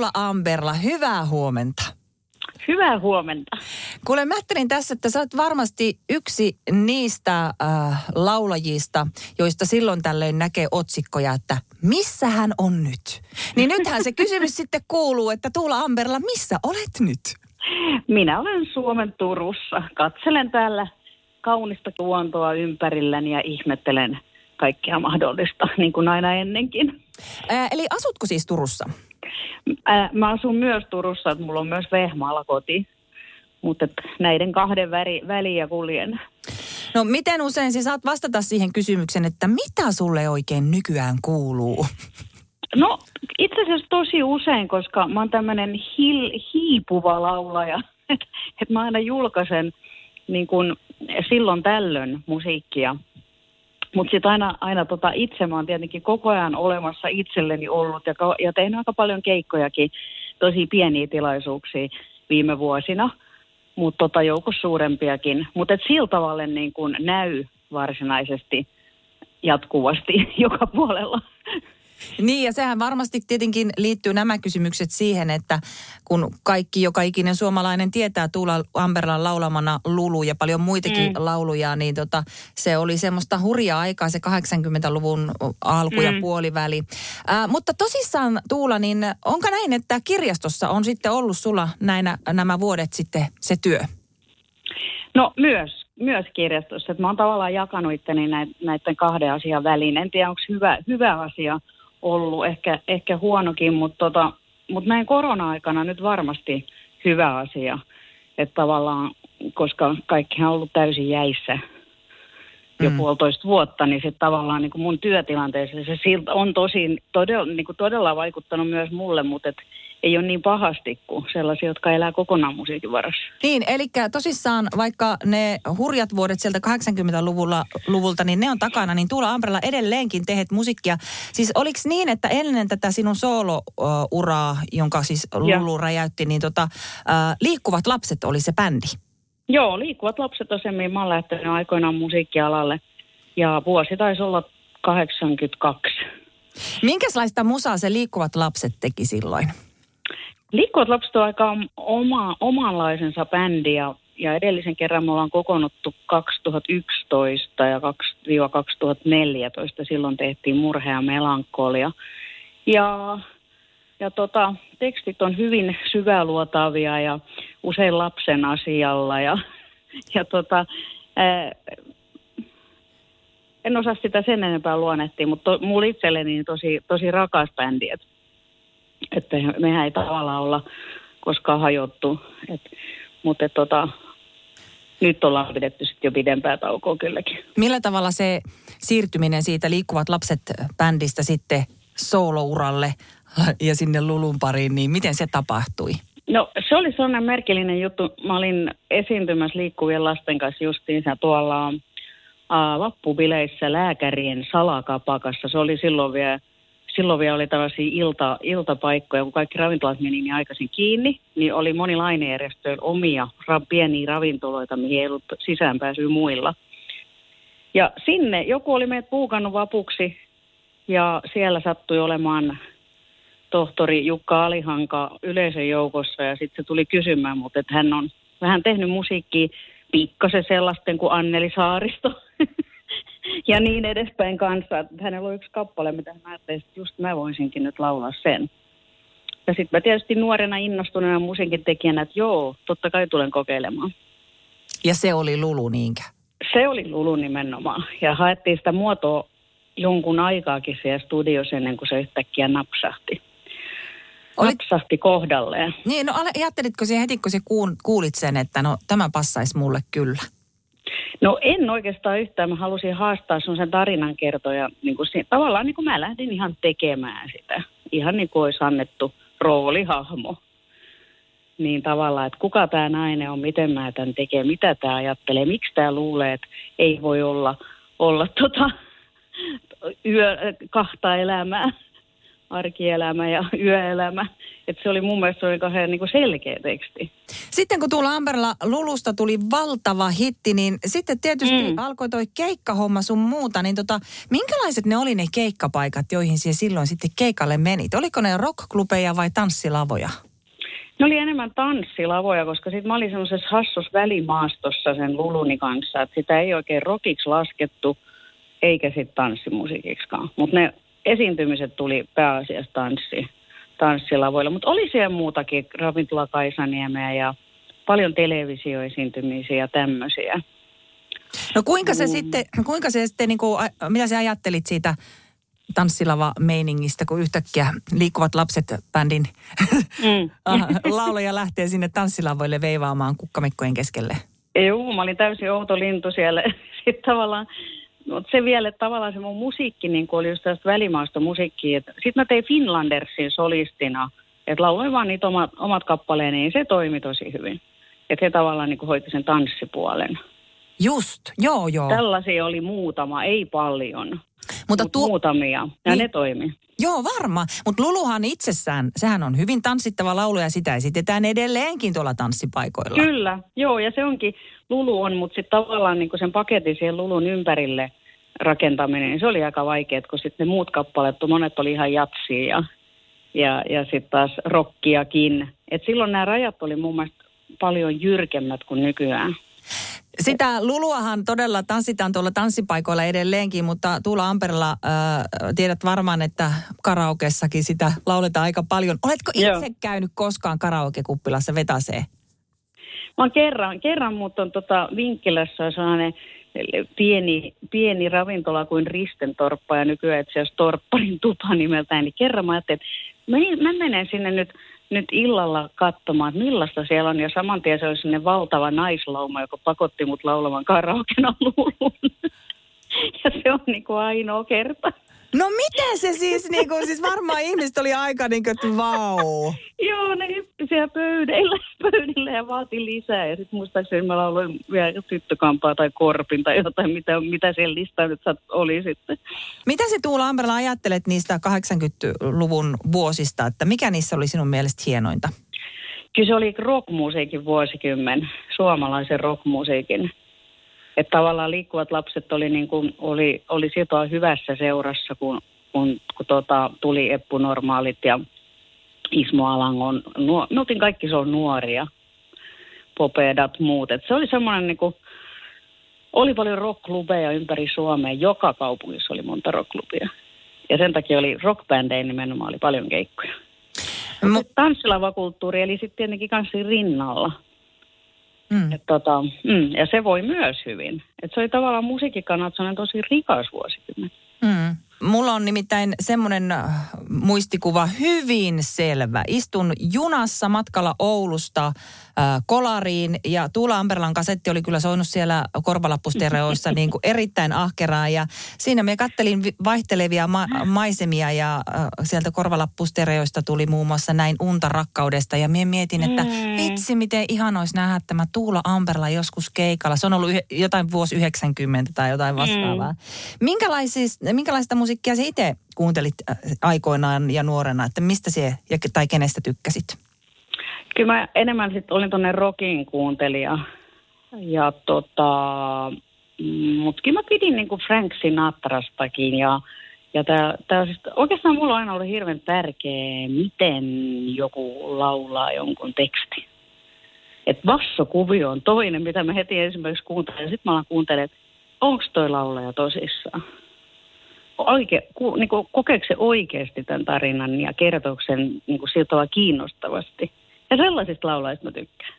Tuula Amberla, hyvää huomenta. Hyvää huomenta. Kuule, mä ajattelin tässä, että sä oot varmasti yksi niistä äh, laulajista, joista silloin tällöin näkee otsikkoja, että missä hän on nyt? Niin nythän se kysymys sitten kuuluu, että Tuula Amberla, missä olet nyt? Minä olen Suomen Turussa. Katselen täällä kaunista luontoa ympärilläni ja ihmettelen kaikkea mahdollista, niin kuin aina ennenkin. Ää, eli asutko siis Turussa? Ää, mä asun myös Turussa, että mulla on myös Vehmaalla koti. Mutta näiden kahden väri, väliä kuljen. No miten usein siis saat vastata siihen kysymykseen, että mitä sulle oikein nykyään kuuluu? No itse asiassa tosi usein, koska mä oon tämmöinen hiipuva laulaja. Että et mä aina julkaisen niin kun silloin tällöin musiikkia. Mutta sitten aina, aina tota itse mä oon tietenkin koko ajan olemassa itselleni ollut ja, ja tehnyt aika paljon keikkojakin, tosi pieniä tilaisuuksia viime vuosina, mutta tota joukossa suurempiakin. Mutta sillä tavalla niin kun näy varsinaisesti jatkuvasti joka puolella. Niin ja sehän varmasti tietenkin liittyy nämä kysymykset siihen, että kun kaikki, joka ikinen suomalainen tietää Tuula Amberlan laulamana Lulu ja paljon muitakin mm. lauluja, niin tota, se oli semmoista hurjaa aikaa se 80-luvun alku mm. ja puoliväli. Ää, mutta tosissaan Tuula, niin onko näin, että kirjastossa on sitten ollut sulla näinä, nämä vuodet sitten se työ? No myös, myös kirjastossa. Että mä oon tavallaan jakanut itteni näiden kahden asian väliin. En tiedä, onko hyvä, hyvä asia – ollut, ehkä, ehkä huonokin, mutta tota, mut näin korona-aikana nyt varmasti hyvä asia. Että tavallaan, koska kaikkihan on ollut täysin jäissä jo mm. puolitoista vuotta, niin sitten tavallaan niin kuin mun työtilanteessa se on tosi, todella, niin kuin todella vaikuttanut myös mulle, mutta et ei ole niin pahasti kuin sellaisia, jotka elää kokonaan musiikin varassa. Niin, eli tosissaan vaikka ne hurjat vuodet sieltä 80-luvulla, luvulta, niin ne on takana, niin Tuula Ambrella edelleenkin tehet musiikkia. Siis oliko niin, että ennen tätä sinun soolouraa, jonka siis Lulu ja. räjäytti, niin tota, äh, Liikkuvat lapset oli se bändi? Joo, Liikkuvat lapset on se, mihin mä olen lähtenyt aikoinaan musiikkialalle. Ja vuosi taisi olla 82. Minkälaista musaa se Liikkuvat lapset teki silloin? Liikkuvat lapset on aika oma, omanlaisensa bändi ja, ja edellisen kerran me ollaan kokoonnuttu 2011 ja 2014. Silloin tehtiin murhe ja melankolia. Ja, ja tota, tekstit on hyvin syväluotavia ja usein lapsen asialla ja, ja tota, ää, en osaa sitä sen enempää luonnehtia, mutta to, mulla itselleni tosi, tosi rakas bändi. Et että mehän ei tavallaan olla koskaan hajottu. Et, mutta et, tota, nyt ollaan pidetty sitten jo pidempää taukoa kylläkin. Millä tavalla se siirtyminen siitä Liikkuvat lapset bändistä sitten soolouralle ja sinne Lulun pariin, niin miten se tapahtui? No se oli sellainen merkillinen juttu. Mä olin esiintymässä liikkuvien lasten kanssa justiinsa tuolla uh, vappubileissä lääkärien salakapakassa. Se oli silloin vielä silloin vielä oli tällaisia ilta, iltapaikkoja, kun kaikki ravintolat meni niin aikaisin kiinni, niin oli moni lainejärjestöillä omia ra, pieniä ravintoloita, mihin ei ollut sisäänpääsyä muilla. Ja sinne joku oli meidät puukannut vapuksi ja siellä sattui olemaan tohtori Jukka Alihanka yleisön joukossa ja sitten se tuli kysymään, mutta että hän on vähän tehnyt musiikkia pikkasen sellaisten kuin Anneli Saaristo. ja niin edespäin kanssa. Että hänellä on yksi kappale, mitä hän ajatteli, että just mä voisinkin nyt laulaa sen. Ja sitten mä tietysti nuorena innostuneena musiikin tekijänä, että joo, totta kai tulen kokeilemaan. Ja se oli Lulu niinkä? Se oli Lulu nimenomaan. Ja haettiin sitä muotoa jonkun aikaakin siellä studiossa ennen kuin se yhtäkkiä napsahti. Olit... Napsahti kohdalleen. Niin, no ajattelitko siihen heti, kun sä kuulit sen, että no tämä passaisi mulle kyllä? No en oikeastaan yhtään. Mä halusin haastaa sun sen tarinan kertoja. Niin kuin se, tavallaan niin kuin mä lähdin ihan tekemään sitä. Ihan niin kuin olisi annettu roolihahmo. Niin tavallaan, että kuka tämä nainen on, miten mä tämän tekee, mitä tämä ajattelee, miksi tämä luulee, että ei voi olla, olla tota, yö, kahta elämää. Arkielämä ja yöelämä. Että se oli mun mielestä oli kauhean niin selkeä teksti. Sitten kun tuolla Amberla Lulusta tuli valtava hitti, niin sitten tietysti mm. alkoi toi keikkahomma sun muuta. Niin tota, minkälaiset ne oli ne keikkapaikat, joihin siellä silloin sitten keikalle menit? Oliko ne rockklubeja vai tanssilavoja? Ne oli enemmän tanssilavoja, koska sitten mä olin semmoisessa hassus välimaastossa sen Luluni kanssa, että sitä ei oikein rockiksi laskettu, eikä sitten tanssimusiikiksikaan. Mutta ne esiintymiset tuli pääasiassa tanssi, tanssilavoilla, mutta oli siellä muutakin, ravintola Kaisaniemeä ja paljon televisioesiintymisiä ja tämmöisiä. No kuinka se mm. sitten, kuinka se sitten, niin kuin, mitä sä ajattelit siitä tanssilava meiningistä, kun yhtäkkiä liikkuvat lapset bändin mm. lauloja lähtee sinne tanssilavoille veivaamaan kukkamekkojen keskelle? Joo, mä olin täysin outo lintu siellä. Sitten tavallaan, mutta se vielä, että tavallaan se mun musiikki niin oli just tästä välimaasta musiikkia. Sitten mä tein Finlandersin solistina, että lauloin vaan niitä omat, omat kappaleeni, niin se toimi tosi hyvin. Että he tavallaan niin hoiti sen tanssipuolen. Just, joo joo. Tällaisia oli muutama, ei paljon. Mutta tu- muutamia, ja niin, ne toimi. Joo, varma. Mutta Luluhan itsessään, sehän on hyvin tanssittava laulu ja sitä esitetään edelleenkin tuolla tanssipaikoilla. Kyllä, joo, ja se onkin, Lulu on, mutta sitten tavallaan niin sen paketin siihen Lulun ympärille rakentaminen, niin se oli aika vaikeaa, kun sitten ne muut kappaleet, monet oli ihan jatsia ja, ja, ja sitten taas rockiakin. Et silloin nämä rajat oli mun mielestä paljon jyrkemmät kuin nykyään. Sitä luluahan todella tanssitaan tuolla tanssipaikoilla edelleenkin, mutta Tuula Amperilla äh, tiedät varmaan, että karaokessakin sitä lauletaan aika paljon. Oletko itse Joo. käynyt koskaan karaokekuppilassa vetäsee? Mä oon kerran, kerran mutta on tota Vinkkilässä sellainen pieni, pieni ravintola kuin Ristentorppa ja nykyään itse asiassa Torpparin tupa nimeltään. Niin kerran mä ajattelin, että mä menen sinne nyt nyt illalla katsomaan, että millaista siellä on. Ja saman tien se oli sinne valtava naislauma, joka pakotti mut laulamaan karaokena luulun. ja se on niin kuin ainoa kerta. No miten se siis, niin kuin, siis varmaan ihmiset oli aika niin kuin, että vau. Joo, ne hyppi siellä pöydillä, pöydillä ja vaati lisää. Ja sitten muistaakseni mä lauloin vielä tyttökampaa tai korpin tai jotain, mitä, mitä siellä listaa nyt oli sitten. Mitä se Tuula Amberla ajattelet niistä 80-luvun vuosista, että mikä niissä oli sinun mielestä hienointa? Kyllä se oli rockmusiikin vuosikymmen, suomalaisen rockmusiikin että tavallaan liikkuvat lapset oli, niin kuin, oli, oli sitoa hyvässä seurassa, kun, kun, kun tota, tuli Eppu Normaalit ja Ismo Alangon. Nuo, me oltiin kaikki se on nuoria, Popedat, muut. Et se oli semmoinen niin kuin, oli paljon rockklubeja ympäri Suomea. Joka kaupungissa oli monta rockklubia. Ja sen takia oli rockbändejä nimenomaan oli paljon keikkoja. Mutta tanssilavakulttuuri eli sitten tietenkin kanssa rinnalla – Mm. Et tota, mm, ja se voi myös hyvin. Et se oli tavallaan musiikin kannalta tosi rikas vuosikymmen. Mm. Mulla on nimittäin semmoinen äh, muistikuva hyvin selvä. Istun junassa matkalla Oulusta Kolariin ja Tuula Amberlan kasetti oli kyllä soinut siellä korvalappustereoissa niin kuin erittäin ahkeraa. Ja siinä me kattelin vaihtelevia ma- maisemia ja äh, sieltä korvalappustereoista tuli muun muassa näin unta rakkaudesta. Ja minä mietin, että mm. vitsi miten ihan olisi nähdä tämä Tuula Amberla joskus keikalla. Se on ollut yh- jotain vuosi 90 tai jotain vastaavaa. Mm. Minkälaista musiikkia sä itse kuuntelit aikoinaan ja nuorena, että mistä se tai kenestä tykkäsit? Kyllä mä enemmän sitten olin tuonne rockin kuuntelija. Ja tota, mutta kyllä mä pidin niinku Frank Sinatrastakin ja, ja tää, tää siis, oikeastaan mulla on aina ollut hirveän tärkeä, miten joku laulaa jonkun tekstin. Että vassokuvio on toinen, mitä mä heti esimerkiksi kuuntelen. Sitten mä alan että onko toi laulaja tosissaan oike, ku, niin kuin, kokeeko se oikeasti tämän tarinan ja kertoksen niin kuin sillä kiinnostavasti. Ja sellaisista laulajista mä tykkään.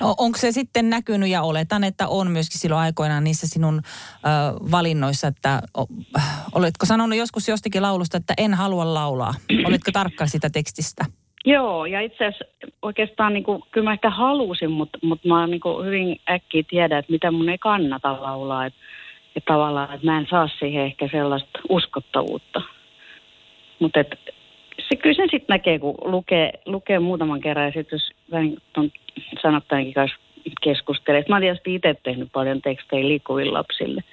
No, onko se sitten näkynyt ja oletan, että on myöskin silloin aikoinaan niissä sinun ö, valinnoissa, että o, oletko sanonut joskus jostakin laulusta, että en halua laulaa? Oletko tarkka sitä tekstistä? Joo, ja itse asiassa oikeastaan niin kuin, kyllä mä ehkä halusin, mutta, mutta mä niin kuin hyvin äkkiä tiedän, että mitä mun ei kannata laulaa. Että ja tavallaan, että mä en saa siihen ehkä sellaista uskottavuutta. Mutta se kyllä sen sitten näkee, kun lukee, lukee muutaman kerran ja sitten jos vähän tuon sanottajankin kanssa keskustelee. Mä oon tietysti itse tehnyt paljon tekstejä liikkuville lapsille.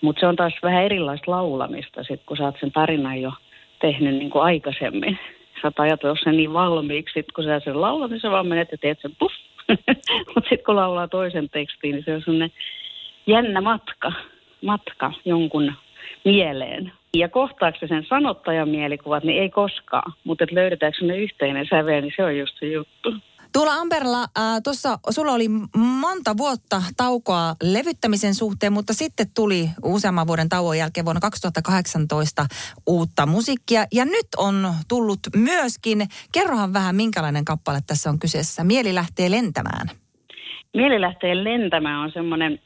Mutta se on taas vähän erilaista laulamista, sit, kun saat sen tarinan jo tehnyt niin kuin aikaisemmin. Sä oot ajatellut sen niin valmiiksi, että kun sä sen laulat, niin sä vaan menet ja teet sen puff. Mutta sitten kun laulaa toisen tekstiin, niin se on sellainen jännä matka, matka jonkun mieleen. Ja kohtaako se sen sanottajan mielikuvat, niin ei koskaan. Mutta löydetäänkö ne yhteinen sävel, niin se on just se juttu. Tuolla Amberla, äh, tuossa sulla oli monta vuotta taukoa levyttämisen suhteen, mutta sitten tuli useamman vuoden tauon jälkeen vuonna 2018 uutta musiikkia. Ja nyt on tullut myöskin, kerrohan vähän minkälainen kappale tässä on kyseessä. Mieli lähtee lentämään. Mieli lähtee lentämään on semmoinen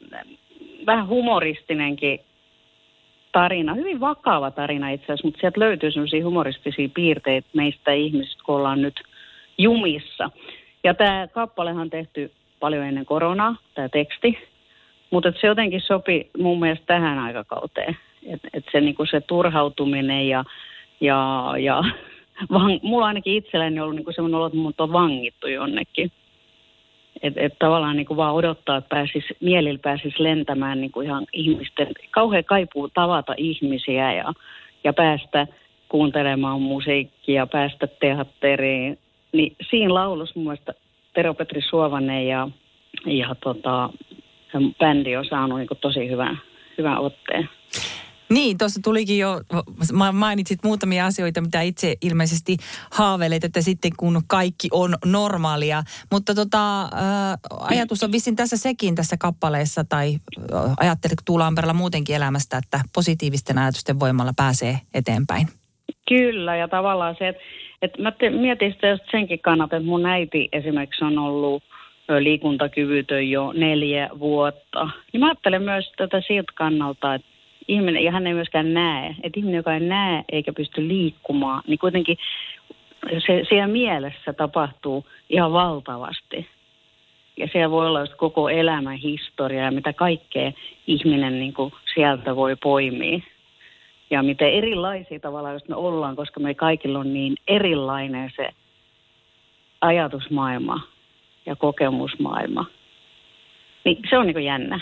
vähän humoristinenkin tarina, hyvin vakava tarina itse asiassa, mutta sieltä löytyy semmoisia humoristisia piirteitä meistä ihmisistä, kun ollaan nyt jumissa. Ja tämä kappalehan on tehty paljon ennen koronaa, tämä teksti, mutta se jotenkin sopi mun mielestä tähän aikakauteen. Että et se, niinku se turhautuminen ja, ja, ja vang, mulla ainakin itselläni on ollut niinku semmoinen olo, että mut on vangittu jonnekin. Että et tavallaan niinku vaan odottaa, että pääsis, mielillä pääsis lentämään niinku ihan ihmisten, kauhean kaipuu tavata ihmisiä ja, ja päästä kuuntelemaan musiikkia, päästä teatteriin, niin siinä laulussa mun mielestä Tero Petri Suovanen ja, ja tota, bändi on saanut niin tosi hyvän, hyvän otteen. Niin, tuossa tulikin jo, mainitsit muutamia asioita, mitä itse ilmeisesti haaveilet, että sitten kun kaikki on normaalia. Mutta tota, ää, ajatus on vissiin tässä sekin tässä kappaleessa, tai ajatteletko Tuula Amperalla muutenkin elämästä, että positiivisten ajatusten voimalla pääsee eteenpäin? Kyllä, ja tavallaan se, että et mä te, mietin sitä just senkin kannalta, että mun äiti esimerkiksi on ollut liikuntakyvytön jo neljä vuotta. Niin mä ajattelen myös tätä siltä kannalta, että ihminen, ja hän ei myöskään näe, että ihminen, joka ei näe eikä pysty liikkumaan, niin kuitenkin se, siellä mielessä tapahtuu ihan valtavasti. Ja siellä voi olla just koko elämän historia ja mitä kaikkea ihminen niin kuin sieltä voi poimia ja miten erilaisia tavallaan jos me ollaan, koska me kaikilla on niin erilainen se ajatusmaailma ja kokemusmaailma. Niin se on niin jännä.